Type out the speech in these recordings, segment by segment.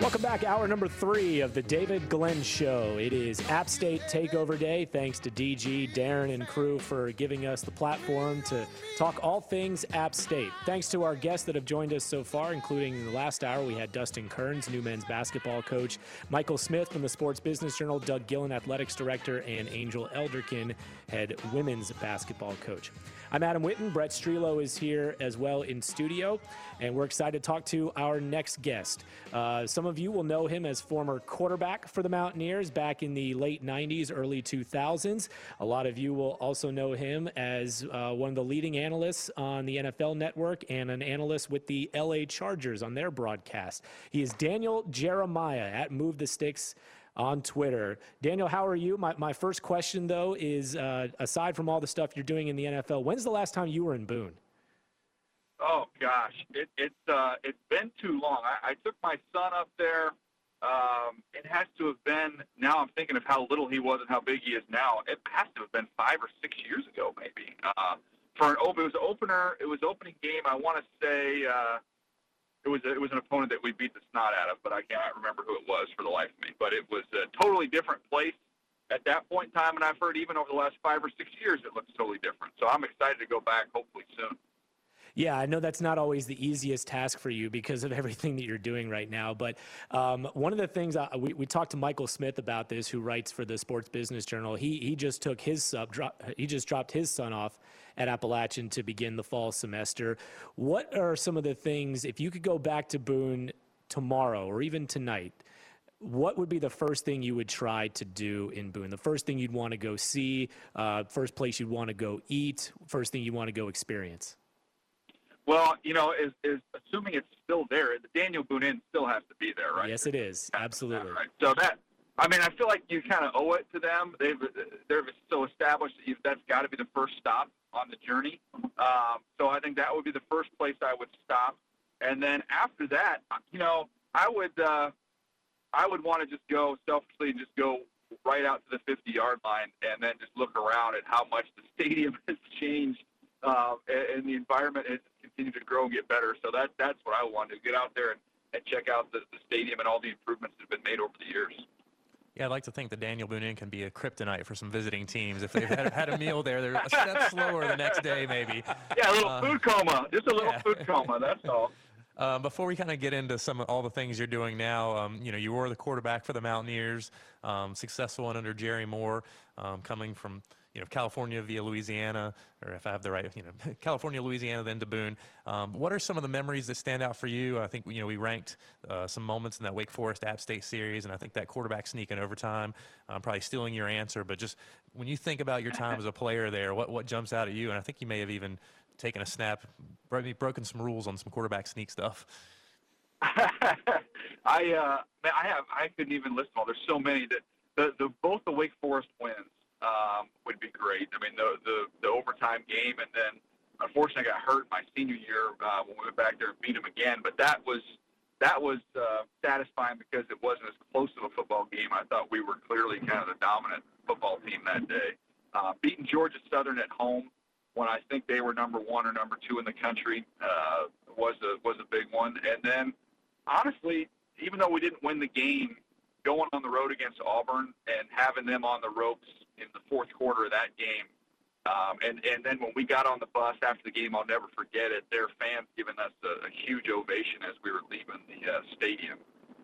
Welcome back, hour number three of the David Glenn Show. It is App State Takeover Day. Thanks to DG, Darren, and crew for giving us the platform to talk all things App State. Thanks to our guests that have joined us so far, including in the last hour, we had Dustin Kerns, new men's basketball coach, Michael Smith from the Sports Business Journal, Doug Gillin, athletics director, and Angel Elderkin, head women's basketball coach. I'm Adam Witten. Brett Strelo is here as well in studio, and we're excited to talk to our next guest. Uh, some of you will know him as former quarterback for the Mountaineers back in the late 90s, early 2000s. A lot of you will also know him as uh, one of the leading analysts on the NFL Network and an analyst with the LA Chargers on their broadcast. He is Daniel Jeremiah at Move the Sticks on Twitter. Daniel, how are you? My, my first question, though, is uh, aside from all the stuff you're doing in the NFL, when's the last time you were in Boone? Oh gosh, it, it's uh, it's been too long. I, I took my son up there. Um, it has to have been. Now I'm thinking of how little he was and how big he is now. It has to have been five or six years ago, maybe. Uh, for an open, it was opener. It was opening game. I want to say uh, it was it was an opponent that we beat the snot out of, but I cannot remember who it was for the life of me. But it was a totally different place at that point in time, and I've heard even over the last five or six years it looks totally different. So I'm excited to go back, hopefully soon. Yeah, I know that's not always the easiest task for you because of everything that you're doing right now. But um, one of the things I, we, we talked to Michael Smith about this, who writes for the Sports Business Journal. He he just took his sub drop, he just dropped his son off at Appalachian to begin the fall semester. What are some of the things if you could go back to Boone tomorrow or even tonight? What would be the first thing you would try to do in Boone? The first thing you'd want to go see, uh, first place you'd want to go eat, first thing you want to go experience. Well, you know, is, is assuming it's still there, the Daniel Boone Inn still has to be there, right? Yes, it is. Absolutely. Right. So that, I mean, I feel like you kind of owe it to them. They've they're so established that you, that's got to be the first stop on the journey. Um, so I think that would be the first place I would stop, and then after that, you know, I would uh, I would want to just go selfishly and just go right out to the 50 yard line and then just look around at how much the stadium has changed uh, and, and the environment has continued to grow and get better. So that that's what I want to get out there and, and check out the, the stadium and all the improvements that have been made over the years. Yeah, I'd like to think that Daniel Boone Inn can be a kryptonite for some visiting teams. If they've had, had a meal there, they're a step slower the next day, maybe. Yeah, a little uh, food coma. Just a little yeah. food coma, that's all. Um, before we kind of get into some of all the things you're doing now, um, you know, you were the quarterback for the Mountaineers, um, successful one under Jerry Moore, um, coming from you know, California via Louisiana, or if I have the right, you know, California, Louisiana, then to Boone. Um, what are some of the memories that stand out for you? I think, you know, we ranked uh, some moments in that Wake Forest App State series, and I think that quarterback sneak in overtime, I'm probably stealing your answer, but just when you think about your time as a player there, what, what jumps out at you? And I think you may have even taken a snap, broken some rules on some quarterback sneak stuff. I uh, I have I couldn't even list them all. There's so many that the, the both the Wake Forest wins um, would be great. I mean, the, the the overtime game, and then unfortunately I got hurt my senior year uh, when we went back there and beat them again. But that was that was uh, satisfying because it wasn't as close of a football game. I thought we were clearly kind of the dominant football team that day. Uh, beating Georgia Southern at home when I think they were number one or number two in the country uh, was a was a big one. And then honestly, even though we didn't win the game, going on the road against Auburn and having them on the ropes in the fourth quarter of that game. Um, and, and then when we got on the bus after the game, I'll never forget it. Their fans giving us a, a huge ovation as we were leaving the uh, stadium,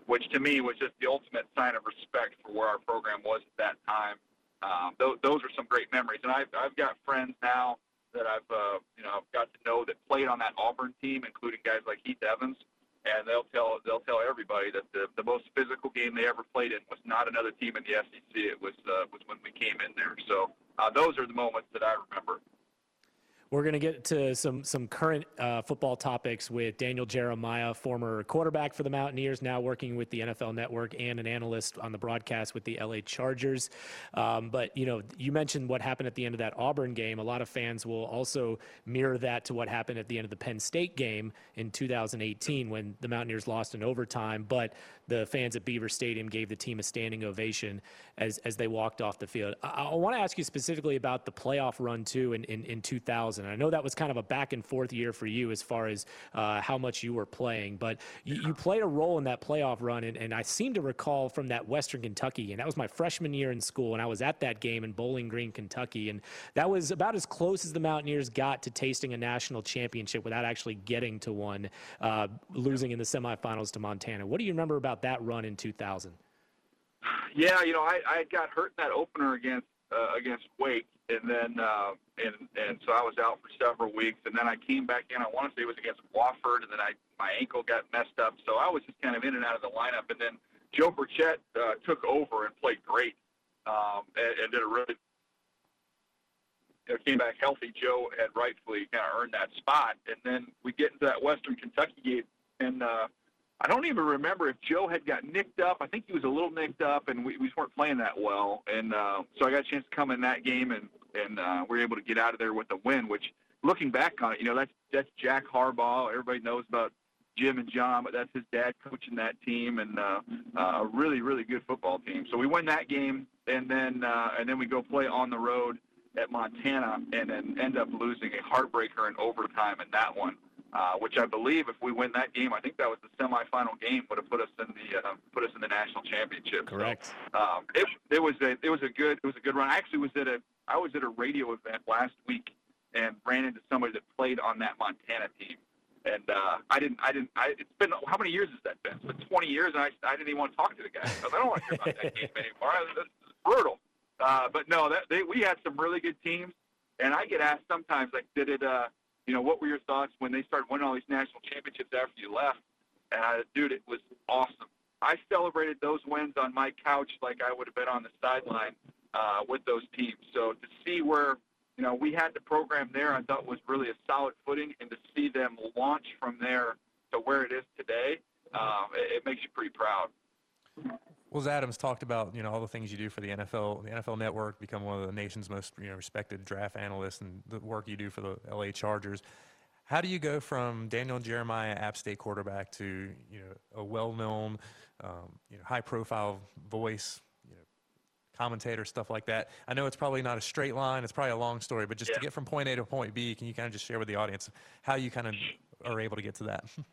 which to me was just the ultimate sign of respect for where our program was at that time. Um, those, those are some great memories. And I've, I've got friends now that I've uh, you know I've got to know that played on that Auburn team, including guys like Heath Evans, and they'll tell they'll tell everybody that the the most physical game they ever played in was not another team in the SEC. It was uh, was when we came in there. So uh, those are the moments that I remember. We're going to get to some some current uh, football topics with Daniel Jeremiah, former quarterback for the Mountaineers, now working with the NFL Network and an analyst on the broadcast with the LA Chargers. Um, but you know, you mentioned what happened at the end of that Auburn game. A lot of fans will also mirror that to what happened at the end of the Penn State game in 2018 when the Mountaineers lost in overtime. But the fans at Beaver Stadium gave the team a standing ovation as as they walked off the field. I, I want to ask you specifically about the playoff run too in in, in 2000 2000. I know that was kind of a back and forth year for you as far as uh, how much you were playing, but you, you, played a role in that playoff run. And, and I seem to recall from that Western Kentucky, and that was my freshman year in school, and I was at that game in Bowling Green, Kentucky. And that was about as close as the Mountaineers got to tasting a national championship without actually getting to one, uh, losing in the semifinals to Montana. What do you remember about that run in 2000? Yeah, you know, I, I got hurt in that opener against uh, against Wake, and then uh, and and so I was out for several weeks, and then I came back in. I want to say it was against Wofford, and then I my ankle got messed up, so I was just kind of in and out of the lineup. And then Joe Burchett uh, took over and played great, um, and, and did a really you know, came back healthy. Joe had rightfully kind of earned that spot, and then we get into that Western Kentucky game, and uh, I don't even remember if Joe had got nicked up. I think he was a little nicked up, and we, we weren't playing that well. And uh, so I got a chance to come in that game, and and uh, we were able to get out of there with a win. Which, looking back on it, you know that's that's Jack Harbaugh. Everybody knows about Jim and John, but that's his dad coaching that team, and uh, uh, a really really good football team. So we win that game, and then uh, and then we go play on the road at Montana, and then end up losing a heartbreaker in overtime in that one. Uh, which I believe, if we win that game, I think that was the semifinal game, would have put us in the uh, put us in the national championship. Correct. So, um, it, it was a it was a good it was a good run. I actually was at a I was at a radio event last week and ran into somebody that played on that Montana team, and uh, I didn't I didn't I, it's been how many years has that been? It's been 20 years, and I, I didn't even want to talk to the guy because I don't want to hear about that game anymore. This is brutal. Uh, but no, that they, we had some really good teams, and I get asked sometimes like, did it? Uh, you know, what were your thoughts when they started winning all these national championships after you left? And I, dude, it was awesome. I celebrated those wins on my couch like I would have been on the sideline uh, with those teams. So to see where, you know, we had the program there, I thought was really a solid footing, and to see them launch from there to where it is today, um, it, it makes you pretty proud. Well, as Adams talked about you know all the things you do for the NFL, the NFL Network, become one of the nation's most you know respected draft analysts, and the work you do for the LA Chargers. How do you go from Daniel Jeremiah, App State quarterback, to you know a well-known, um, you know high-profile voice, commentator, stuff like that? I know it's probably not a straight line; it's probably a long story, but just yeah. to get from point A to point B, can you kind of just share with the audience how you kind of are able to get to that?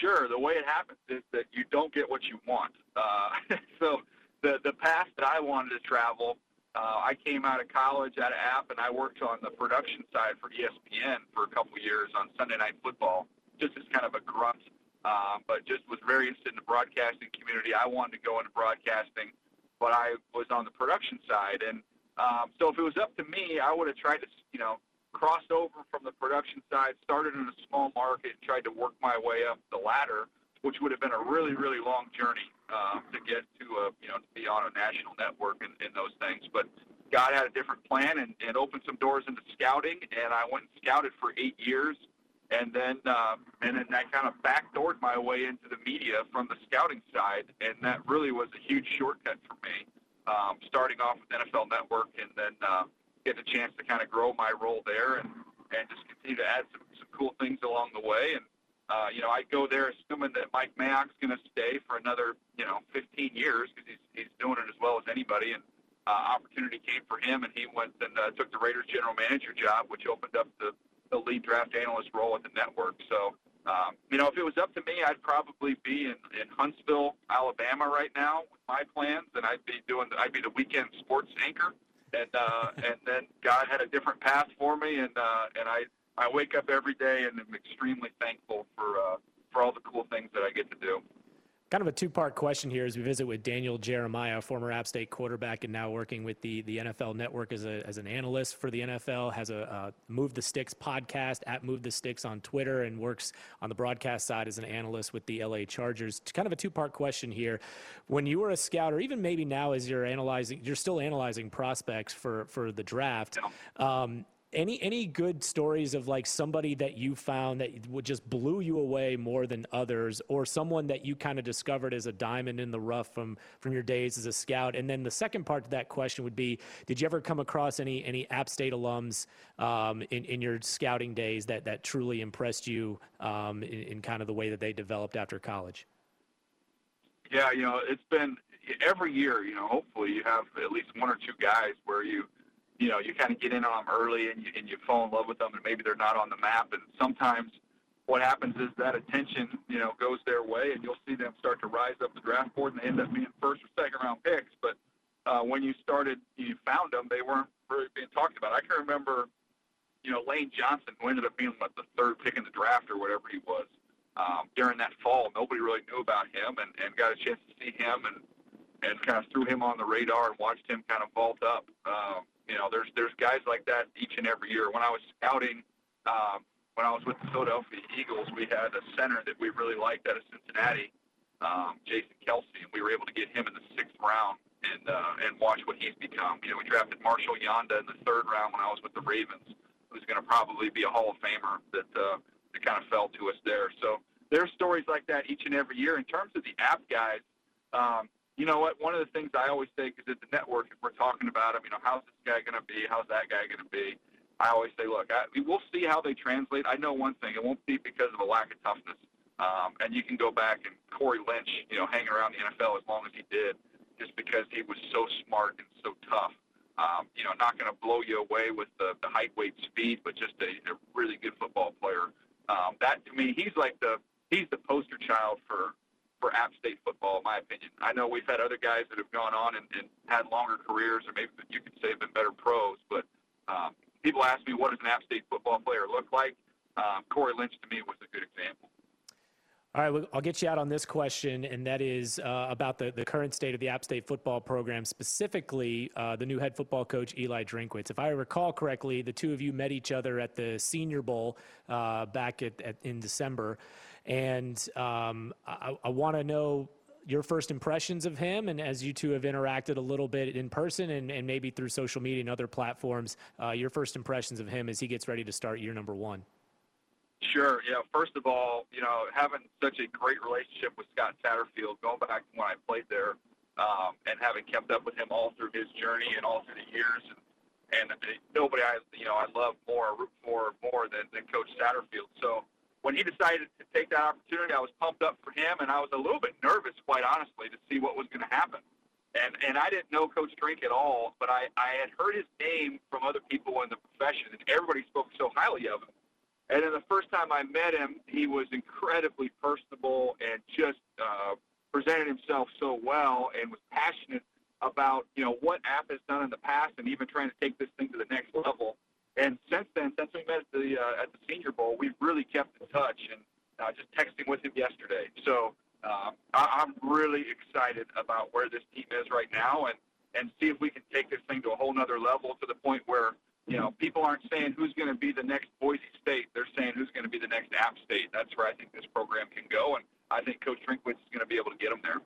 Sure. The way it happens is that you don't get what you want. Uh, so the the path that I wanted to travel, uh, I came out of college out of App, and I worked on the production side for ESPN for a couple years on Sunday Night Football, just as kind of a grunt. Um, but just was very interested in the broadcasting community. I wanted to go into broadcasting, but I was on the production side, and um, so if it was up to me, I would have tried to, you know, crossed over from the production side, started in a small market, and tried to work my way up the ladder, which would have been a really, really long journey um, to get to a, you know, to be on a national network and, and those things. But God had a different plan and, and opened some doors into scouting, and I went and scouted for eight years. And then, uh, and then I kind of backdoored my way into the media from the scouting side, and that really was a huge shortcut for me. Um, starting off with NFL Network, and then uh, getting a chance to kind of grow my role there and, and just continue to add some, some cool things along the way. And, uh, you know, I go there assuming that Mike Mayock's going to stay for another, you know, 15 years because he's, he's doing it as well as anybody. And uh, opportunity came for him, and he went and uh, took the Raiders general manager job, which opened up the, the lead draft analyst role at the network. So, um, you know, if it was up to me, I'd probably be in, in Huntsville, Alabama right now with my plans, and I'd be doing, I'd be the weekend sports anchor and uh, and then God had a different path for me, and uh, and I I wake up every day and am extremely thankful for uh, for all the cool things that I get to do. Kind of a two-part question here as we visit with Daniel Jeremiah, former App State quarterback, and now working with the, the NFL Network as, a, as an analyst for the NFL. Has a uh, Move the Sticks podcast at Move the Sticks on Twitter, and works on the broadcast side as an analyst with the LA Chargers. Kind of a two-part question here. When you were a scout, or even maybe now as you're analyzing, you're still analyzing prospects for for the draft. Um, any any good stories of like somebody that you found that would just blew you away more than others or someone that you kind of discovered as a diamond in the rough from from your days as a scout? And then the second part to that question would be did you ever come across any any app state alums um, in, in your scouting days that that truly impressed you um, in, in kind of the way that they developed after college? Yeah you know it's been every year you know hopefully you have at least one or two guys where you you know, you kind of get in on them early and you, and you fall in love with them, and maybe they're not on the map. And sometimes what happens is that attention, you know, goes their way, and you'll see them start to rise up the draft board, and they end up being first or second round picks. But uh, when you started, you found them, they weren't really being talked about. I can remember, you know, Lane Johnson, who ended up being what, the third pick in the draft or whatever he was. Um, during that fall, nobody really knew about him, and, and got a chance to see him and and kind of threw him on the radar and watched him kind of vault up. Um, you know, there's there's guys like that each and every year. When I was scouting, um, when I was with the Philadelphia Eagles, we had a center that we really liked out of Cincinnati, um, Jason Kelce, and we were able to get him in the sixth round and uh, and watch what he's become. You know, we drafted Marshal Yanda in the third round when I was with the Ravens, who's going to probably be a Hall of Famer that uh, that kind of fell to us there. So there's stories like that each and every year. In terms of the app guys. Um, you know what? One of the things I always say, because at the network, if we're talking about them, you know, how's this guy going to be? How's that guy going to be? I always say, look, I, we'll see how they translate. I know one thing: it won't be because of a lack of toughness. Um, and you can go back and Corey Lynch, you know, hanging around the NFL as long as he did, just because he was so smart and so tough. Um, you know, not going to blow you away with the, the height, weight, speed, but just a, a really good football player. Um, that to me, he's like the he's the poster child for for App State football, in my opinion. I know we've had other guys that have gone on and, and had longer careers, or maybe you could say have been better pros. But um, people ask me, what does an App State football player look like? Um, Corey Lynch to me was a good example. All right, I'll get you out on this question, and that is uh, about the, the current state of the App State football program, specifically uh, the new head football coach, Eli Drinkwitz. If I recall correctly, the two of you met each other at the Senior Bowl uh, back at, at, in December. And um, I, I want to know your first impressions of him, and as you two have interacted a little bit in person and, and maybe through social media and other platforms, uh, your first impressions of him as he gets ready to start year number one. Sure. Yeah. First of all, you know, having such a great relationship with Scott Satterfield, going back to when I played there, um, and having kept up with him all through his journey and all through the years, and, and nobody I, you know, I love more, root for more than, than Coach Satterfield. So when he decided to take that opportunity, I was pumped up for him, and I was a little bit nervous, quite honestly, to see what was going to happen. And and I didn't know Coach Drink at all, but I I had heard his name from other people in the profession, and everybody spoke so highly of him. And then the first time I met him, he was incredibly personable and just uh, presented himself so well, and was passionate about you know what App has done in the past, and even trying to take this thing to the next level. And since then, since we met at the uh, at the Senior Bowl, we've really kept in touch. And uh, just texting with him yesterday. So uh, I- I'm really excited about where this team is right now, and and see if we can take this thing to a whole nother level to the point where you know people aren't saying who's going to be the next Boise State. They're saying who's going to be the next App State. That's where I think this program can go, and I think Coach Drinkwitz is going to be able to get them there.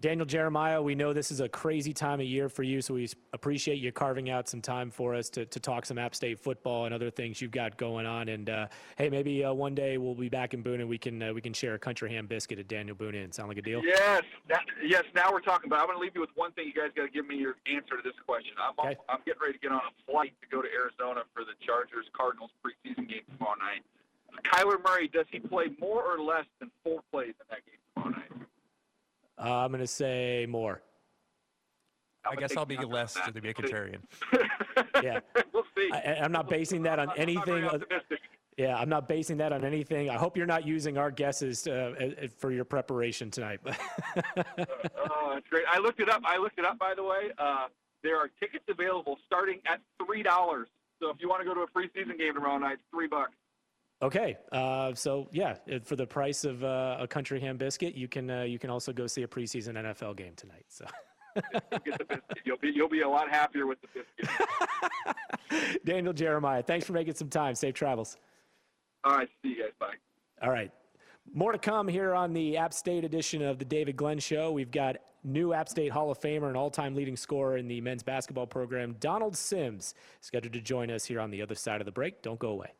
Daniel Jeremiah, we know this is a crazy time of year for you, so we appreciate you carving out some time for us to, to talk some App State football and other things you've got going on. And uh, hey, maybe uh, one day we'll be back in Boone and we can uh, we can share a country ham biscuit at Daniel Boone Inn. Sound like a deal? Yes, that, yes. Now we're talking about. I'm going to leave you with one thing. You guys got to give me your answer to this question. I'm Okay. I'm getting ready to get on a flight to go to Arizona for the Chargers Cardinals preseason game tomorrow night. Kyler Murray, does he play more or less than four plays in that game tomorrow night? Uh, I'm going to say more. I'm I guess I'll be less on that. to be a contrarian. Yeah. we'll see. I, I'm not basing that on I'm anything. Yeah, I'm not basing that on anything. I hope you're not using our guesses uh, uh, for your preparation tonight. Oh, that's great. I looked it up. I looked it up, by the way. Uh, there are tickets available starting at three dollars. So if you want to go to a preseason game tomorrow night, it's three bucks. Okay, uh, so yeah, uh, for the price of uh, a country ham biscuit, you can uh, you can also go see a preseason NFL game tonight. So. Get the biscuit. You'll be you'll be a lot happier with the biscuit. Daniel Jeremiah, thanks for making some time. Safe travels. All right, see you guys. Bye. All right. More to come here on the App State edition of the David Glenn Show. We've got new App State Hall of Famer and all time leading scorer in the men's basketball program, Donald Sims, scheduled to join us here on the other side of the break. Don't go away.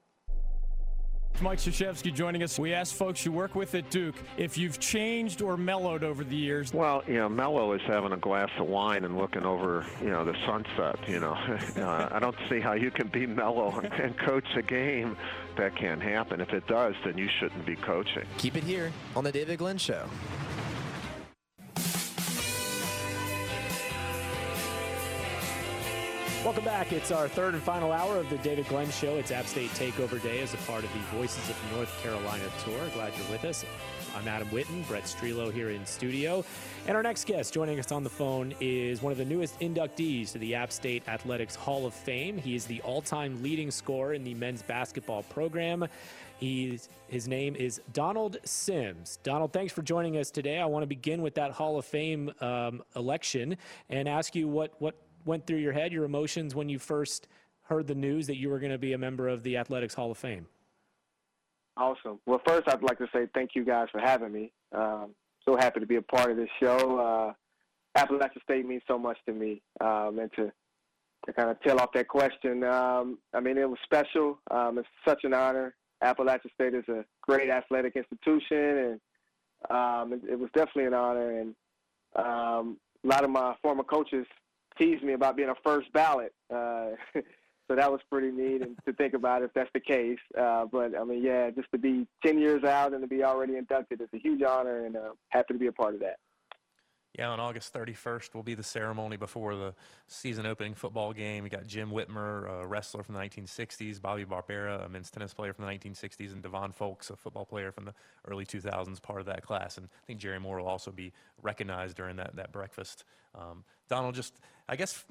Mike Krzyzewski joining us. We asked folks you work with at Duke if you've changed or mellowed over the years. Well, you know, mellow is having a glass of wine and looking over, you know, the sunset. You know, uh, I don't see how you can be mellow and coach a game. That can't happen. If it does, then you shouldn't be coaching. Keep it here on the David Glenn Show. Welcome back. It's our third and final hour of the David Glenn Show. It's App State Takeover Day as a part of the Voices of North Carolina tour. Glad you're with us. I'm Adam Witten, Brett Strelo here in studio. And our next guest joining us on the phone is one of the newest inductees to the App State Athletics Hall of Fame. He is the all time leading scorer in the men's basketball program. He's, his name is Donald Sims. Donald, thanks for joining us today. I want to begin with that Hall of Fame um, election and ask you what, what went through your head, your emotions when you first heard the news that you were going to be a member of the Athletics Hall of Fame? Awesome. Well, first, I'd like to say thank you guys for having me. Um, so happy to be a part of this show. Uh, Appalachian State means so much to me, um, and to to kind of tail off that question, um, I mean, it was special. Um, it's such an honor. Appalachian State is a great athletic institution, and um, it, it, was definitely an honor. And um, a lot of my former coaches teased me about being a first ballot. Uh, so that was pretty neat and to think about if that's the case. Uh, but I mean, yeah, just to be 10 years out and to be already inducted is a huge honor, and uh, happy to be a part of that. Yeah, on August 31st will be the ceremony before the season opening football game. We got Jim Whitmer, a wrestler from the 1960s, Bobby Barbera, a men's tennis player from the 1960s, and Devon Folks, a football player from the early 2000s, part of that class. And I think Jerry Moore will also be recognized during that, that breakfast. Um, Donald, just, I guess,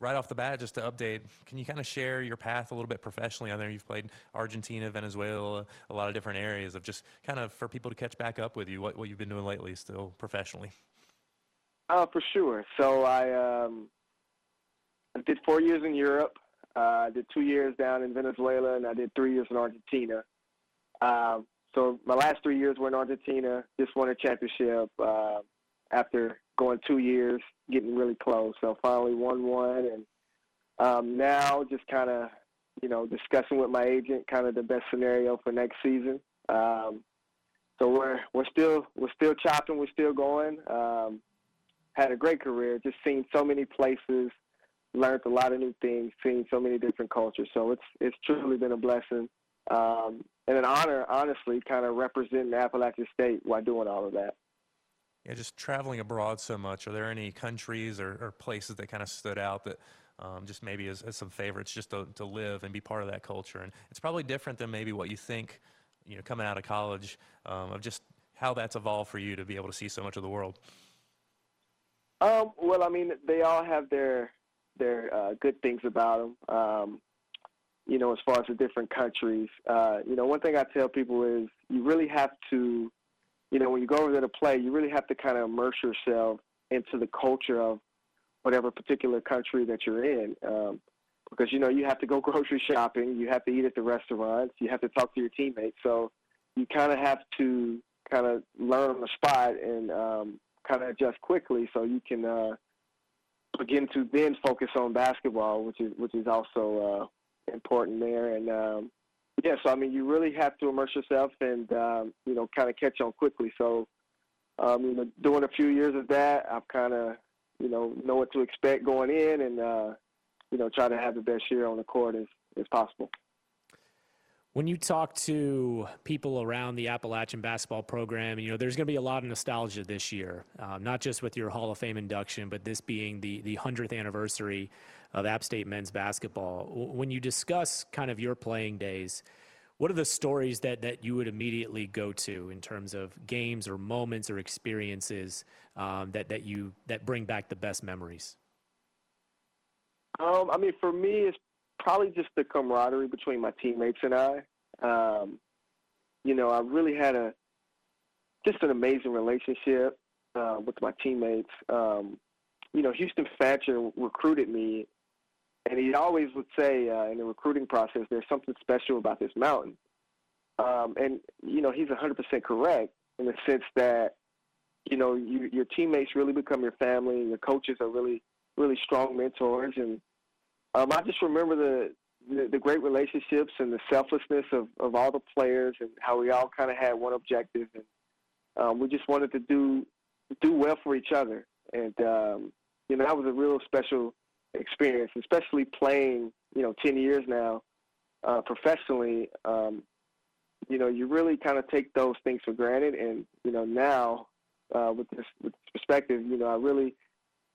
right off the bat, just to update, can you kind of share your path a little bit professionally? I know you've played Argentina, Venezuela, a lot of different areas of just kind of for people to catch back up with you, what, what you've been doing lately still professionally. Uh, for sure. So I, um, I did four years in Europe. Uh, I did two years down in Venezuela, and I did three years in Argentina. Um, so my last three years were in Argentina. Just won a championship uh, after going two years, getting really close. So finally won one, and um, now just kind of, you know, discussing with my agent kind of the best scenario for next season. Um, so we're we're still we're still chopping, we're still going. Um, had a great career, just seen so many places, learned a lot of new things, seen so many different cultures. So it's it's truly been a blessing um, and an honor, honestly, kind of representing Appalachian State while doing all of that. Yeah, just traveling abroad so much. Are there any countries or, or places that kind of stood out that um, just maybe as, as some favorites just to, to live and be part of that culture? And it's probably different than maybe what you think, you know, coming out of college um, of just how that's evolved for you to be able to see so much of the world. Um, well, I mean, they all have their their uh, good things about them. Um, you know, as far as the different countries, uh, you know, one thing I tell people is you really have to, you know, when you go over there to play, you really have to kind of immerse yourself into the culture of whatever particular country that you're in. Um, because you know you have to go grocery shopping, you have to eat at the restaurants, you have to talk to your teammates. So you kind of have to kind of learn on the spot and um, kind of adjust quickly so you can uh, begin to then focus on basketball, which is which is also uh, important there. And um, yeah, so I mean, you really have to immerse yourself and um, you know kind of catch on quickly. So um, you know, doing a few years of that, I've kind of you know know what to expect going in, and uh, you know try to have the best year on the court as as possible. When you talk to people around the Appalachian basketball program, you know there's going to be a lot of nostalgia this year, um, not just with your Hall of Fame induction, but this being the the hundredth anniversary of App State men's basketball. When you discuss kind of your playing days, what are the stories that that you would immediately go to in terms of games or moments or experiences um, that that you that bring back the best memories? Um, I mean, for me, it's probably just the camaraderie between my teammates and I. Um, you know, I really had a just an amazing relationship uh, with my teammates. Um, you know, Houston Fancher recruited me, and he always would say uh, in the recruiting process, "There's something special about this mountain." Um, and you know, he's 100% correct in the sense that you know you, your teammates really become your family, your coaches are really, really strong mentors, and um, I just remember the, the, the great relationships and the selflessness of, of all the players and how we all kind of had one objective and um, we just wanted to do do well for each other and um, you know that was a real special experience, especially playing you know ten years now uh, professionally. Um, you know you really kind of take those things for granted and you know now uh, with this with perspective, you know I really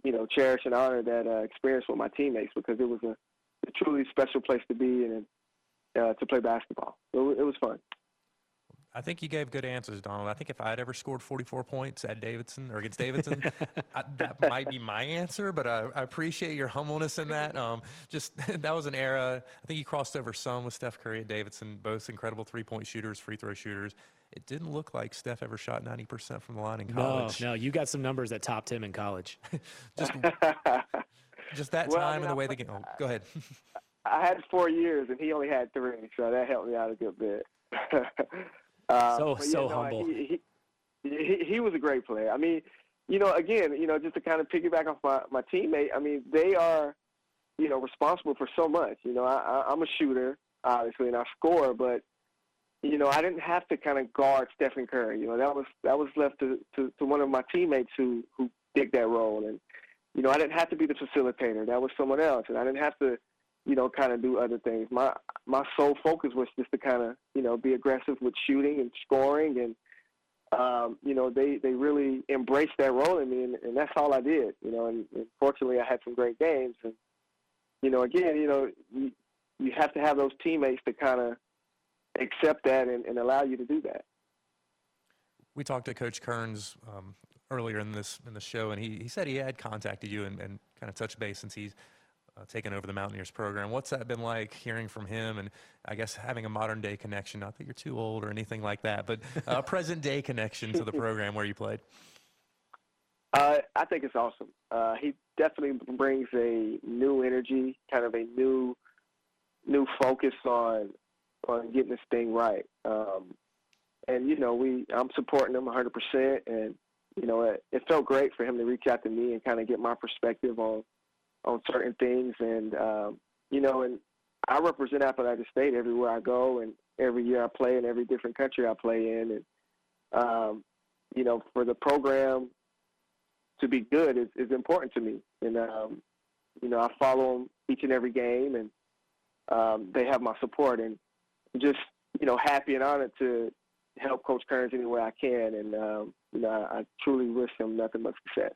you know, cherish and honor that uh, experience with my teammates because it was a a truly special place to be and uh, to play basketball. So it was fun. I think you gave good answers, Donald. I think if I had ever scored 44 points at Davidson or against Davidson, I, that might be my answer. But I, I appreciate your humbleness in that. Um, just that was an era. I think you crossed over some with Steph Curry at Davidson, both incredible three-point shooters, free throw shooters. It didn't look like Steph ever shot 90% from the line in college. No, no, you got some numbers that topped him in college. just, just that Well, I time mean, and the I- way the game. Oh, go ahead. I had four years, and he only had three, so that helped me out a good bit. Uh, So- but so no, humble. He, he, he, he was a great player. I mean, you know, again, you know, just to kind of piggyback off my, my teammate, I mean, they are, you know, responsible for so much. You know, I, I, I'm a shooter, obviously, and I score, but you know, I didn't have to kind of guard Stephen Curry. You know, that was that was left to, to, to one of my teammates who who did that role, and you know, I didn't have to be the facilitator. That was someone else, and I didn't have to, you know, kind of do other things. My my sole focus was just to kind of, you know, be aggressive with shooting and scoring, and um, you know, they they really embraced that role in me, and, and that's all I did. You know, and, and fortunately, I had some great games, and you know, again, you know, you, you have to have those teammates to kind of accept that and, and allow you to do that. we talked to Coach Kerns um, earlier in this in the show, and he, he said he had contacted you and, and kind of touched base since he's uh, taken over the Mountaineers program. What's that been like hearing from him, and I guess having a modern day connection? Not that you're too old or anything like that, but a present day connection to the program where you played. Uh, I think it's awesome. Uh, he definitely brings a new energy, kind of a new new focus on on getting this thing right. Um, and you know, we I'm supporting him 100%, and you know, it, it felt great for him to reach out to me and kind of get my perspective on on certain things. And um, you know, and I represent Appalachian State everywhere I go, and every year I play in every different country I play in, and um, you know, for the program to be good is, is important to me. And, um, you know, I follow them each and every game, and um, they have my support. And just, you know, happy and honored to help Coach Kerns any way I can. And, um, you know, I, I truly wish him nothing but success.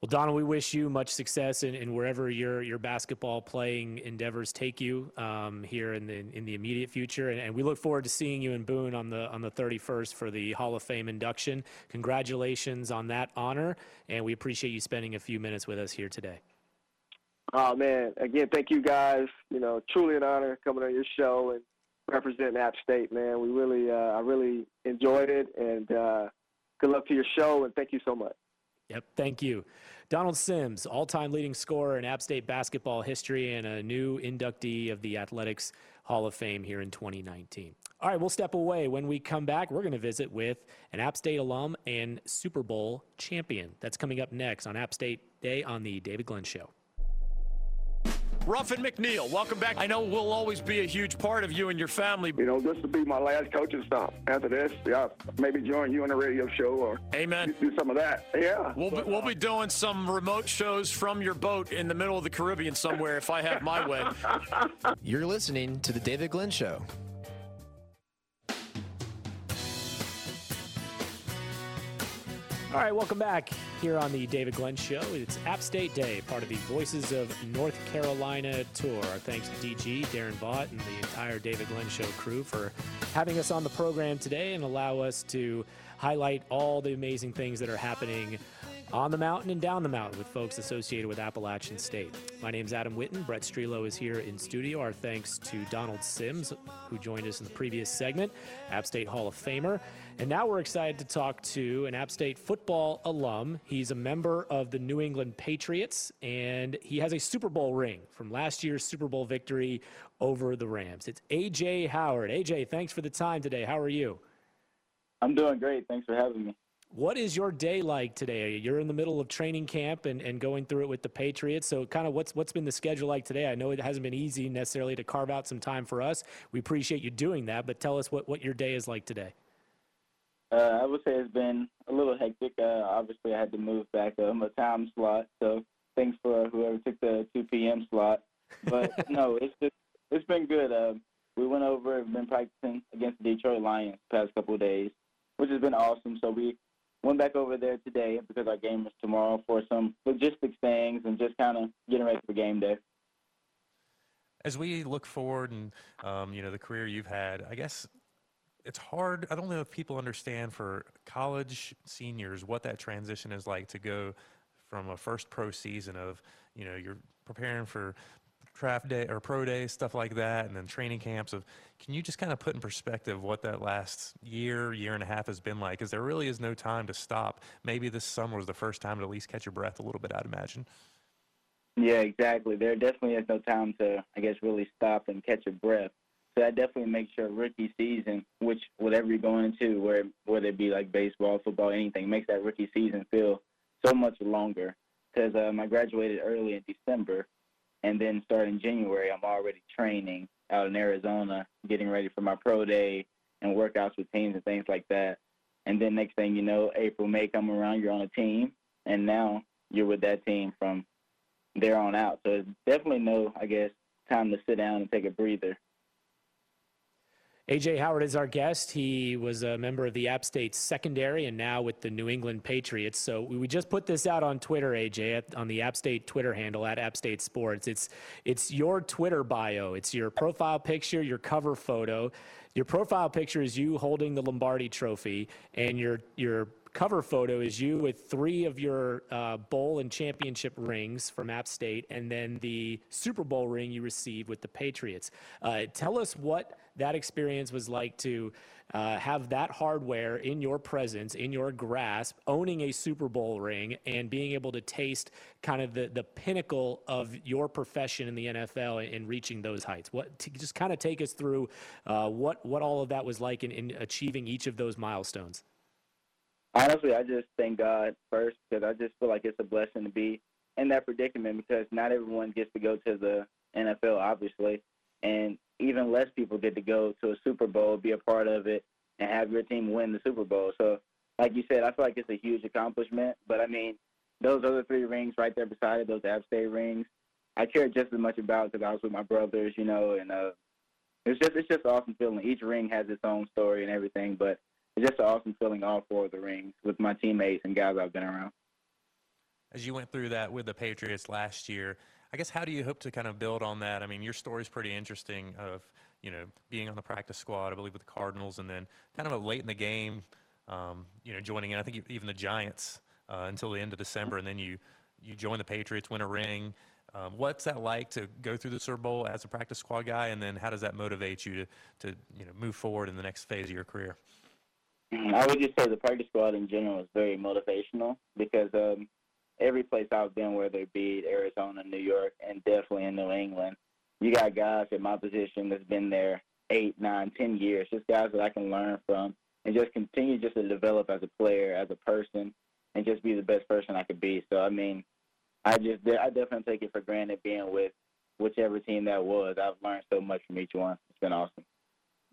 Well, Donald, we wish you much success in, in wherever your your basketball playing endeavors take you um, here in the in the immediate future, and, and we look forward to seeing you in Boone on the on the 31st for the Hall of Fame induction. Congratulations on that honor, and we appreciate you spending a few minutes with us here today. Oh, man. Again, thank you guys. You know, truly an honor coming on your show and representing App State, man. We really, uh, I really enjoyed it. And uh, good luck to your show, and thank you so much. Yep, thank you. Donald Sims, all time leading scorer in App State basketball history and a new inductee of the Athletics Hall of Fame here in 2019. All right, we'll step away. When we come back, we're going to visit with an App State alum and Super Bowl champion. That's coming up next on App State Day on The David Glenn Show. Ruffin McNeill, welcome back. I know we'll always be a huge part of you and your family. You know, this will be my last coaching stop. After this, yeah, maybe join you on the radio show or Amen. do some of that. Yeah. We'll be, we'll be doing some remote shows from your boat in the middle of the Caribbean somewhere if I have my way. You're listening to The David Glenn Show. All right, welcome back here on the David Glenn Show. It's App State Day, part of the Voices of North Carolina tour. Our thanks to DG, Darren Vaught, and the entire David Glenn Show crew for having us on the program today and allow us to highlight all the amazing things that are happening on the mountain and down the mountain with folks associated with Appalachian State. My name's Adam Witten. Brett Strelo is here in studio. Our thanks to Donald Sims, who joined us in the previous segment, App State Hall of Famer. And now we're excited to talk to an App State football alum. He's a member of the New England Patriots, and he has a Super Bowl ring from last year's Super Bowl victory over the Rams. It's AJ Howard. AJ, thanks for the time today. How are you? I'm doing great. Thanks for having me. What is your day like today? You're in the middle of training camp and, and going through it with the Patriots. So, kind of what's what's been the schedule like today? I know it hasn't been easy necessarily to carve out some time for us. We appreciate you doing that, but tell us what, what your day is like today. Uh, I would say it's been a little hectic. Uh, obviously, I had to move back um, a time slot, so thanks for whoever took the 2 p.m. slot. But no, it's just it's been good. Uh, we went over and been practicing against the Detroit Lions the past couple of days, which has been awesome. So we went back over there today because our game is tomorrow for some logistics things and just kind of getting ready for game day. As we look forward and um, you know the career you've had, I guess it's hard. I don't know if people understand for college seniors what that transition is like to go from a first pro season of you know you're preparing for draft day or pro day stuff like that and then training camps of can you just kind of put in perspective what that last year year and a half has been like? Because there really is no time to stop. Maybe this summer was the first time to at least catch your breath a little bit i'd imagine. Yeah exactly. There definitely is no time to i guess really stop and catch a breath. So that definitely makes your rookie season which whatever you're going into where whether it be like baseball football anything makes that rookie season feel so much longer. Because um, i graduated early in december and then starting January, I'm already training out in Arizona, getting ready for my pro day and workouts with teams and things like that. And then next thing you know, April, May come around, you're on a team, and now you're with that team from there on out. So it's definitely no, I guess, time to sit down and take a breather. AJ Howard is our guest. He was a member of the App State secondary and now with the New England Patriots. So we just put this out on Twitter, AJ, on the App State Twitter handle at App State Sports. It's it's your Twitter bio. It's your profile picture, your cover photo. Your profile picture is you holding the Lombardi Trophy, and your your cover photo is you with three of your uh, bowl and championship rings from App State, and then the Super Bowl ring you received with the Patriots. Uh, tell us what that experience was like to uh, have that hardware in your presence, in your grasp, owning a Super Bowl ring, and being able to taste kind of the, the pinnacle of your profession in the NFL and, reaching those heights. What just kind of take us through uh, what what all of that was like in, in achieving each of those milestones. Honestly, I just thank God first because I just feel like it's a blessing to be in that predicament because not everyone gets to go to the NFL, obviously, and even less people get to go to a Super Bowl, be a part of it, and have your team win the Super Bowl. So, like you said, I feel like it's a huge accomplishment. But I mean, those other three rings right there beside it, those App State rings, I care just as much about because I was with my brothers, you know, and uh, it's just it's just an awesome feeling. Each ring has its own story and everything, but it's just an awesome feeling all four of the rings with my teammates and guys I've been around. As you went through that with the Patriots last year, I guess how do you hope to kind of build on that? I mean, your story is pretty interesting of you know being on the practice squad, I believe with the Cardinals, and then kind of late in the game, um, you know, joining in. I think even the Giants uh, until the end of December, and then you you join the Patriots, win a ring. Um, what's that like to go through the Super Bowl as a practice squad guy, and then how does that motivate you to to you know move forward in the next phase of your career? Mm, I would just say the practice squad in general is very motivational because um, every place I've been, whether it be Arizona, New York, and definitely in New England, you got guys in my position that's been there eight, nine, ten years. Just guys that I can learn from and just continue just to develop as a player, as a person, and just be the best person I could be. So I mean, I just I definitely take it for granted being with whichever team that was. I've learned so much from each one. It's been awesome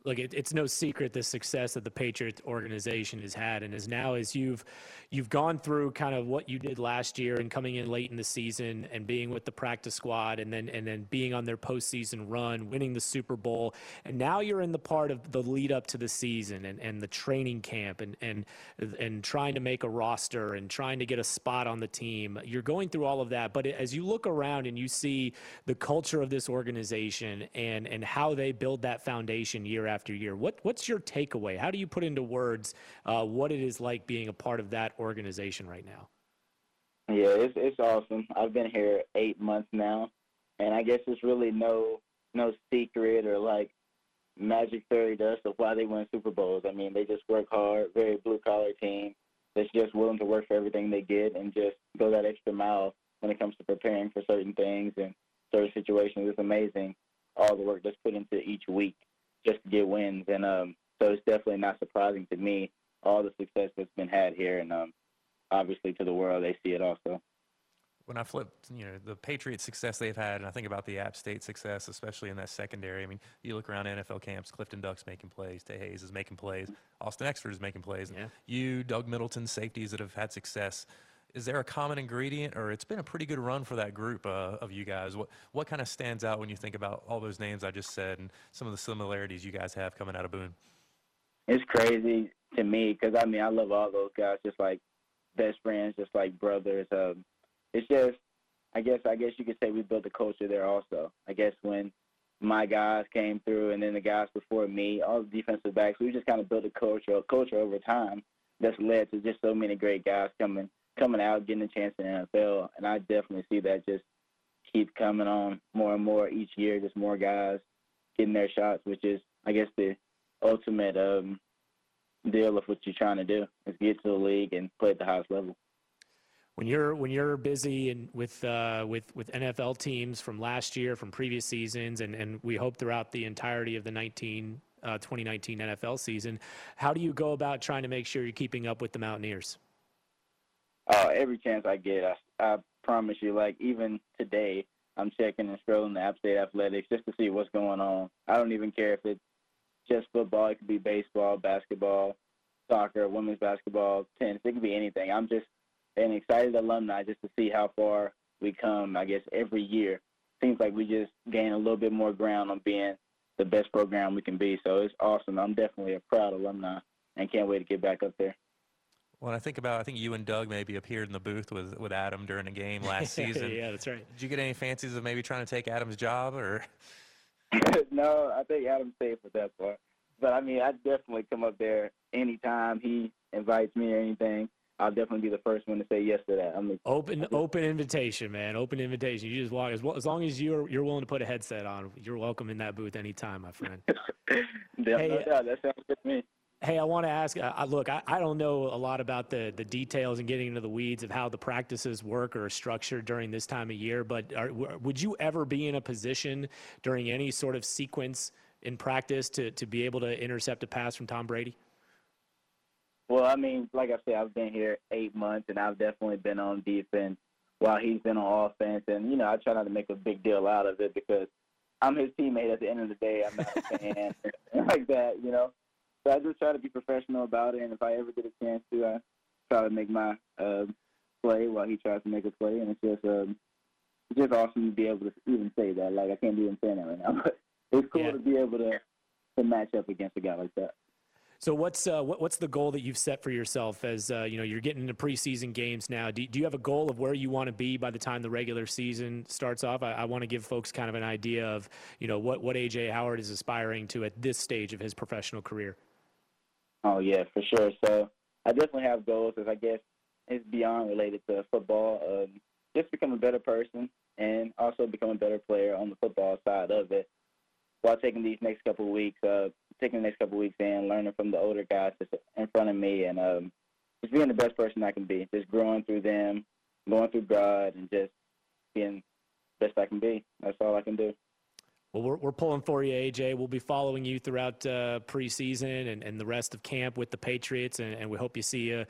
look, it, it's no secret the success that the Patriots organization has had, and as now as you've you've gone through kind of what you did last year and coming in late in the season and being with the practice squad, and then and then being on their postseason run, winning the Super Bowl, and now you're in the part of the lead up to the season and, and the training camp and and and trying to make a roster and trying to get a spot on the team. You're going through all of that, but as you look around and you see the culture of this organization and and how they build that foundation year after year. What what's your takeaway? How do you put into words uh, what it is like being a part of that organization right now? Yeah, it's it's awesome. I've been here eight months now, and I guess it's really no no secret or like magic fairy dust of why they win Super Bowls. I mean, they just work hard, very blue collar team that's just willing to work for everything they get and just go that extra mile when it comes to preparing for certain things and certain situations. It's amazing all the work that's put into each week just to get wins. And um, so it's definitely not surprising to me all the success that's been had here, and um, obviously to the world they see it also. When I flip, you know, the Patriots' success they've had, and I think about the App State success, especially in that secondary. I mean, you look around NFL camps, Clifton Duck's making plays, Tae Hayes is making plays, Austin Ekeler is making plays. Yeah. You, Doug Middleton, safeties that have had success is there a common ingredient, or it's been a pretty good run for that group uh, of you guys? What what kind of stands out when you think about all those names I just said and some of the similarities you guys have coming out of Boone? It's crazy to me because I mean I love all those guys just like best friends, just like brothers. Um, it's just I guess I guess you could say we built a culture there also. I guess when my guys came through, and then the guys before me, all the defensive backs. We just kind of built a culture, a culture over time that's led to just so many great guys coming coming out, getting a chance in the NFL. And I definitely see that just keep coming on more and more each year. Just more guys getting their shots, which is, I guess, the ultimate um, deal of what you're trying to do is get to the league and play at the highest level when you're when you're busy and with uh, with with NFL teams from last year, from previous seasons, and and we hope throughout the entirety of the 19 uh, 2019 NFL season, how do you go about trying to make sure you're keeping up with the Mountaineers? Uh, every chance I get, I, I promise you. Like even today, I'm checking and scrolling the App State Athletics just to see what's going on. I don't even care if it's just football. It could be baseball, basketball, soccer, women's basketball, tennis. It could be anything. I'm just an excited alumni just to see how far we come. I guess every year seems like we just gain a little bit more ground on being the best program we can be. So it's awesome. I'm definitely a proud alumni and can't wait to get back up there. When I think about, I think you and Doug maybe appeared in the booth with with Adam during a game last season. yeah, that's right. Did you get any fancies of maybe trying to take Adam's job, or? no, I think Adam's safe with that part. But I mean, I definitely come up there anytime he invites me or anything. I'll definitely be the first one to say yes to that. I mean, open open invitation, man. Open invitation. You just walk as, well, as long as you're you're willing to put a headset on. You're welcome in that booth anytime, my friend. hey, no doubt. That sounds good to me. Hey, I want to ask. Uh, look, I, I don't know a lot about the the details and getting into the weeds of how the practices work or are structured during this time of year. But are, would you ever be in a position during any sort of sequence in practice to to be able to intercept a pass from Tom Brady? Well, I mean, like I said, I've been here eight months, and I've definitely been on defense while he's been on offense. And you know, I try not to make a big deal out of it because I'm his teammate. At the end of the day, I'm not a fan like that, you know. So I just try to be professional about it, and if I ever get a chance to, I try to make my uh, play while he tries to make a play, and it's just um, it's just awesome to be able to even say that. Like I can't even say that right now, but it's cool yeah. to be able to to match up against a guy like that. So what's uh, what, what's the goal that you've set for yourself as uh, you know you're getting into preseason games now? Do, do you have a goal of where you want to be by the time the regular season starts off? I, I want to give folks kind of an idea of you know what what AJ Howard is aspiring to at this stage of his professional career. Oh yeah, for sure. So I definitely have goals. As I guess it's beyond related to football. Um, just become a better person and also become a better player on the football side of it while taking these next couple of weeks, uh, taking the next couple of weeks in, learning from the older guys that's in front of me, and um, just being the best person I can be. Just growing through them, going through God, and just being best I can be. That's all I can do. Well, we're, we're pulling for you, AJ. We'll be following you throughout uh, preseason and, and the rest of camp with the Patriots, and, and we hope you see you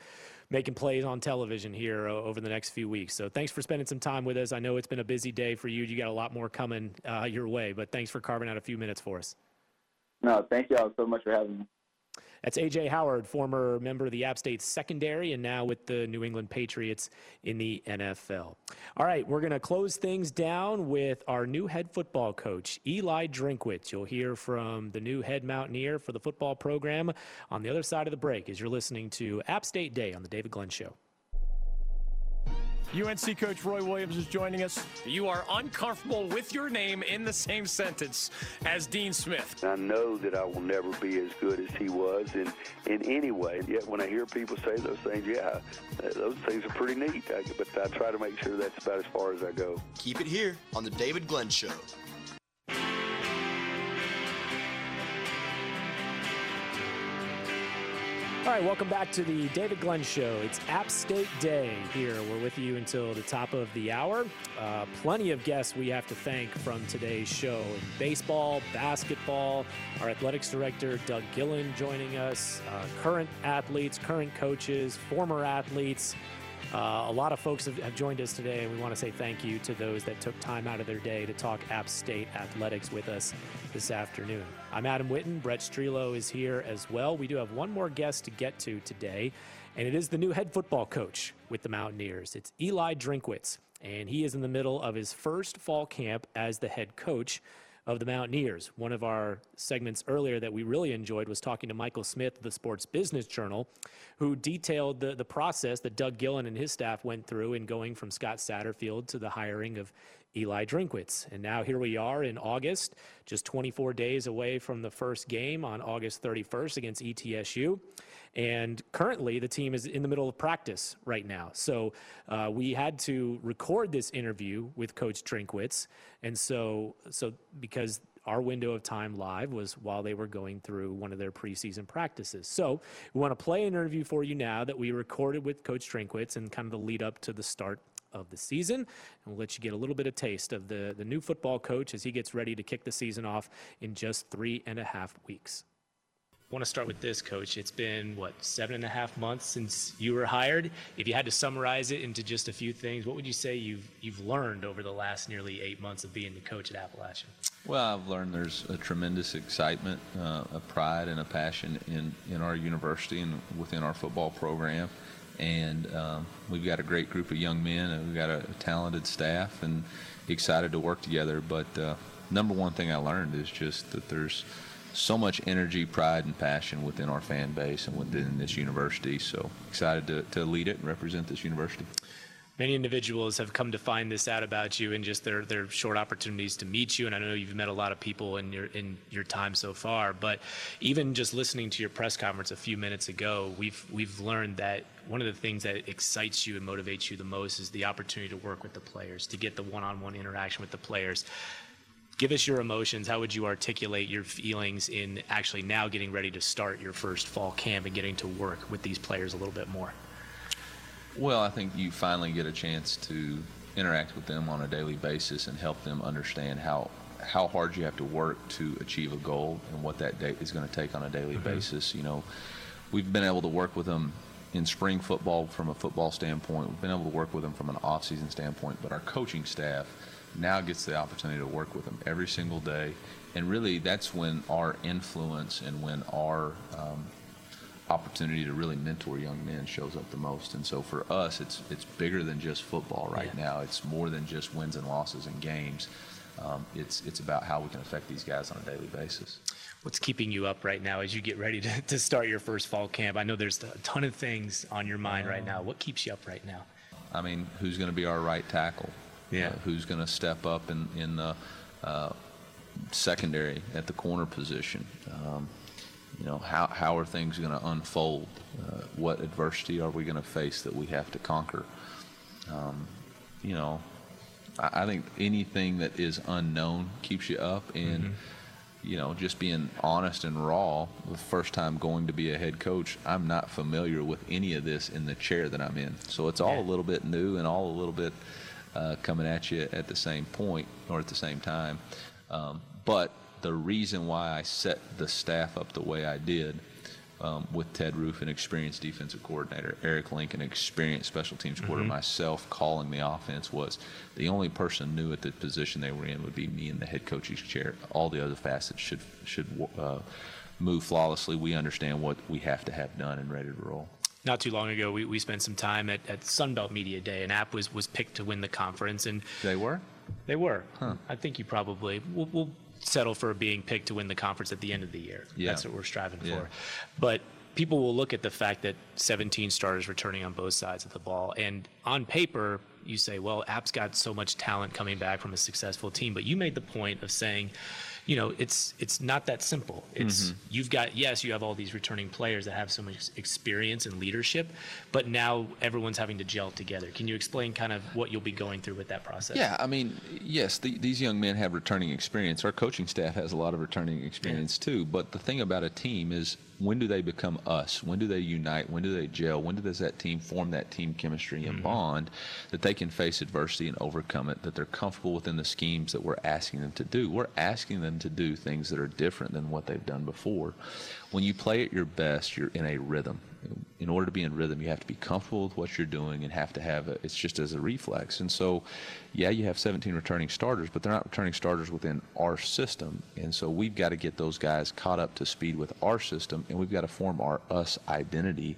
making plays on television here uh, over the next few weeks. So thanks for spending some time with us. I know it's been a busy day for you. You got a lot more coming uh, your way, but thanks for carving out a few minutes for us. No, thank y'all so much for having me. That's A.J. Howard, former member of the App State secondary and now with the New England Patriots in the NFL. All right, we're going to close things down with our new head football coach, Eli Drinkwitz. You'll hear from the new head Mountaineer for the football program on the other side of the break as you're listening to App State Day on the David Glenn Show. UNC coach Roy Williams is joining us. You are uncomfortable with your name in the same sentence as Dean Smith. I know that I will never be as good as he was in, in any way. Yet when I hear people say those things, yeah, uh, those things are pretty neat. I, but I try to make sure that's about as far as I go. Keep it here on the David Glenn Show. All right, welcome back to the David Glenn Show. It's App State Day here. We're with you until the top of the hour. Uh, plenty of guests we have to thank from today's show. Baseball, basketball, our athletics director, Doug Gillin, joining us, uh, current athletes, current coaches, former athletes. Uh, a lot of folks have, have, joined us today, and we want to say thank you to those that took time out of their day to talk App State athletics with us this afternoon. I'm Adam Witten. Brett Strelo is here as well. We do have one more guest to get to today, and it is the new head football coach with the Mountaineers. It's Eli Drinkwitz, and he is in the middle of his first fall camp as the head coach of the Mountaineers. One of our segments earlier that we really enjoyed was talking to Michael Smith the Sports Business Journal, who detailed the, the process that Doug Gillin and his staff went through in going from Scott Satterfield to the hiring of Eli Drinkwitz. And now here we are in August, just 24 days away from the first game on August 31st against ETSU. And currently, the team is in the middle of practice right now. So uh, we had to record this interview with Coach Drinkwitz. And so, so because our window of time live was while they were going through one of their preseason practices. So we want to play an interview for you now that we recorded with Coach Drinkwitz and kind of the lead up to the start of the season. And we'll let you get a little bit of taste of the, the new football coach as he gets ready to kick the season off in just three and a half weeks. Want to start with this, Coach. It's been, what, seven and a half months since you were hired. If you had to summarize it into just a few things, what would you say you've, you've learned over the last nearly eight months of being the coach at Appalachian? Well, I've learned there's a tremendous excitement, uh, a pride, and a passion in, in our university and within our football program. And um, we've got a great group of young men, and we've got a, a talented staff, and excited to work together. But uh, number one thing I learned is just that there's so much energy, pride, and passion within our fan base and within this university. So excited to, to lead it and represent this university. Many individuals have come to find this out about you in just their, their short opportunities to meet you. And I know you've met a lot of people in your in your time so far. But even just listening to your press conference a few minutes ago, we've we've learned that one of the things that excites you and motivates you the most is the opportunity to work with the players, to get the one-on-one interaction with the players give us your emotions. How would you articulate your feelings in actually now getting ready to start your first fall camp and getting to work with these players a little bit more? Well, I think you finally get a chance to interact with them on a daily basis and help them understand how how hard you have to work to achieve a goal and what that day is going to take on a daily mm-hmm. basis. You know, we've been able to work with them in spring football from a football standpoint. We've been able to work with them from an off-season standpoint, but our coaching staff now gets the opportunity to work with them every single day. And really, that's when our influence and when our um, opportunity to really mentor young men shows up the most. And so for us, it's it's bigger than just football right yeah. now. It's more than just wins and losses and games. Um, it's it's about how we can affect these guys on a daily basis. What's keeping you up right now as you get ready to, to start your first fall camp? I know there's a ton of things on your mind right now. What keeps you up right now? I mean, who's going to be our right tackle? Yeah. Uh, who's going to step up in in the uh, secondary at the corner position? Um, you know, how, how are things going to unfold? Uh, what adversity are we going to face that we have to conquer? Um, you know, I, I, think anything that is unknown keeps you up. And, mm-hmm. you know, just being honest and raw, the first time going to be a head coach, I'm not familiar with any of this in the chair that I'm in. So it's all yeah. a little bit new and all a little bit uh, coming at you at the same point or at the same time. Um, but the reason why I set the staff up the way I did um, with Ted Roof, an experienced defensive coordinator, Eric Lincoln, experienced special teams coordinator, mm-hmm. myself calling the offense was the only person knew at the position they were in would be me in the head coach's chair. All the other facets should should uh, move flawlessly. We understand what we have to have done and ready to roll not too long ago, we, we spent some time at, at Sunbelt Media Day, and App was, was picked to win the conference. And they were? They were. Huh. I think you probably, we'll, we'll settle for being picked to win the conference at the end of the year. Yeah. That's what we're striving yeah. for. But people will look at the fact that 17 starters returning on both sides of the ball. And on paper, you say, well, App's got so much talent coming back from a successful team. But you made the point of saying, you know, it's it's not that simple. It's mm-hmm. you've got yes, you have all these returning players that have so much experience and leadership, but now everyone's having to gel together. Can you explain kind of what you'll be going through with that process? Yeah, I mean, yes, the, these young men have returning experience. Our coaching staff has a lot of returning experience yeah. too. But the thing about a team is when do they become us? When do they unite? When do they gel? When does that team form that team chemistry and mm-hmm. bond that they can face adversity and overcome it? That they're comfortable within the schemes that we're asking them to do. We're asking them to do things that are different than what they've done before. When you play at your best, you're in a rhythm. In order to be in rhythm, you have to be comfortable with what you're doing and have to have it. It's just as a reflex. And so, yeah, you have 17 returning starters, but they're not returning starters within our system. And so we've got to get those guys caught up to speed with our system, and we've got to form our us identity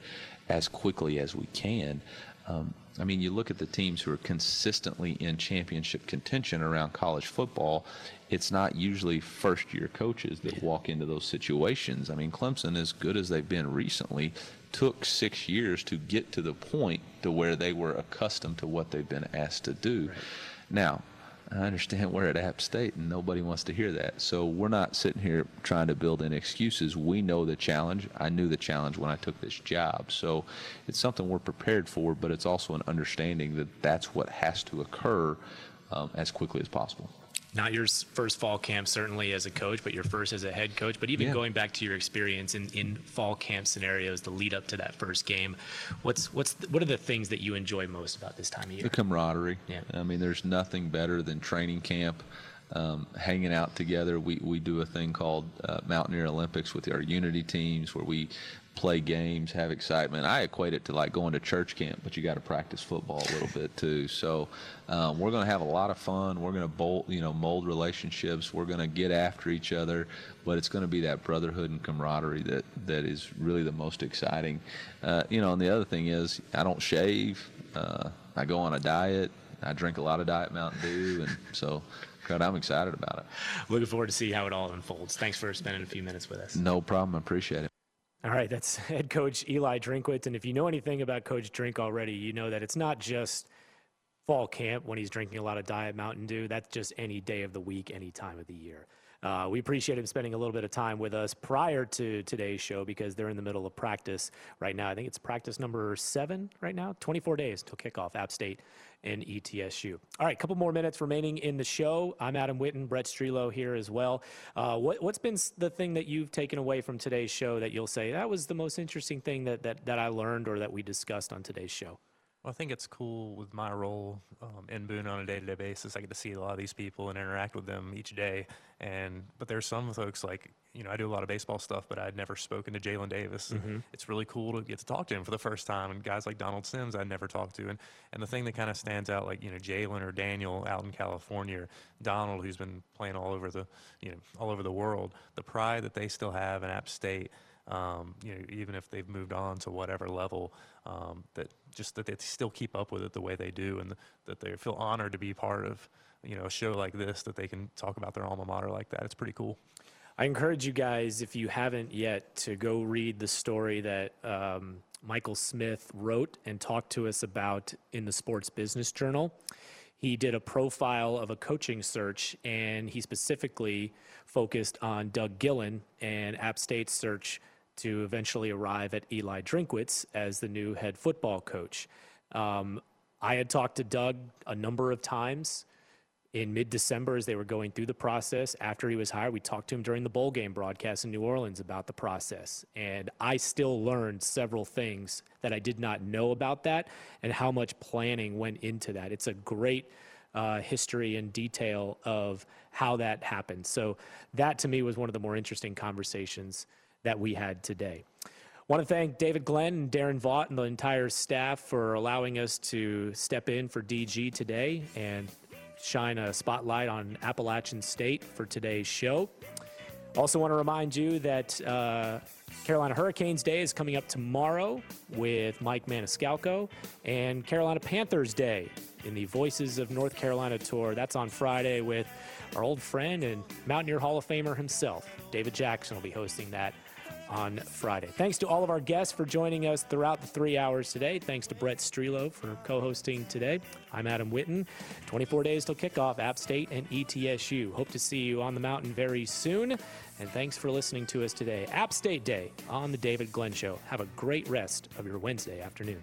as quickly as we can. Um, I mean, you look at the teams who are consistently in championship contention around college football, it's not usually first year coaches that walk into those situations. I mean, Clemson, as good as they've been recently, took six years to get to the point to where they were accustomed to what they've been asked to do. Right. Now, I understand we're at App State and nobody wants to hear that. So we're not sitting here trying to build in excuses. We know the challenge. I knew the challenge when I took this job. So it's something we're prepared for, but it's also an understanding that that's what has to occur um, as quickly as possible not your first fall camp certainly as a coach, but your first as a head coach. But even yeah. going back to your experience in, in fall camp scenarios, the lead up to that first game, what's what's the, what are the things that you enjoy most about this time of year? The camaraderie. Yeah. I mean, there's nothing better than training camp. Um, hanging out together. We, we do a thing called uh, Mountaineer Olympics with our unity teams where we play games, have excitement. I equate it to like going to church camp, but you got to practice football a little bit too. So um, we're going to have a lot of fun. We're going to bolt, you know, mold relationships. We're going to get after each other, but it's going to be that brotherhood and camaraderie that that is really the most exciting. Uh, you know, and the other thing is I don't shave. Uh, I go on a diet. I drink a lot of Diet Mountain Dew, and so. God, I'm excited about it. Looking forward to see how it all unfolds. Thanks for spending a few minutes with us. No problem. I appreciate it. All right, that's head coach Eli Drinkwitz. And if you know anything about Coach Drink already, you know that it's not just fall camp when he's drinking a lot of Diet Mountain Dew. That's just any day of the week, any time of the year. Uh, we appreciate him spending a little bit of time with us prior to today's show because they're in the middle of practice right now. I think it's practice number seven right now, 24 days till kickoff, App State and ETSU. All right, a couple more minutes remaining in the show. I'm Adam Witten, Brett Strelo here as well. Uh, what, has been the thing that you've taken away from today's show that you'll say that was the most interesting thing that, that, that I learned or that we discussed on today's show? Well, I think it's cool with my role um, in Boone on a day-to-day basis. I get to see a lot of these people and interact with them each day. And but there's some folks like you know I do a lot of baseball stuff, but I'd never spoken to Jalen Davis. Mm-hmm. It's really cool to get to talk to him for the first time. And guys like Donald Sims, I'd never talked to. And and the thing that kind of stands out, like you know Jalen or Daniel out in California, Donald who's been playing all over the you know all over the world, the pride that they still have in App State um, you know, even if they've moved on to whatever level, um, that just that they still keep up with it the way they do, and that they feel honored to be part of, you know, a show like this that they can talk about their alma mater like that. It's pretty cool. I encourage you guys, if you haven't yet, to go read the story that um, Michael Smith wrote and talked to us about in the Sports Business Journal. He did a profile of a coaching search, and he specifically focused on Doug Gillin and App State's search to eventually arrive at Eli Drinkwitz as the new head football coach. Um, I had talked to Doug a number of times in mid December as they were going through the process. After he was hired, we talked to him during the bowl game broadcast in New Orleans about the process. And I still learned several things that I did not know about that and how much planning went into that. It's a great uh, history and detail of how that happened. So, that to me was one of the more interesting conversations that we had today. I Want to thank David Glenn and Darren Vaught and the entire staff for allowing us to step in for DG today and shine a spotlight on Appalachian State for today's show. Also, want to remind you that uh, Carolina Hurricanes Day is coming up tomorrow with Mike Maniscalco, and Carolina Panthers Day in the Voices of North Carolina tour. That's on Friday with our old friend and Mountaineer Hall of Famer himself, David Jackson, will be hosting that on Friday. Thanks to all of our guests for joining us throughout the three hours today. Thanks to Brett Strelo for co hosting today. I'm Adam Witten. 24 days till kickoff, App State and ETSU. Hope to see you on the mountain very soon. And thanks for listening to us today. App State Day on The David Glenn Show. Have a great rest of your Wednesday afternoon.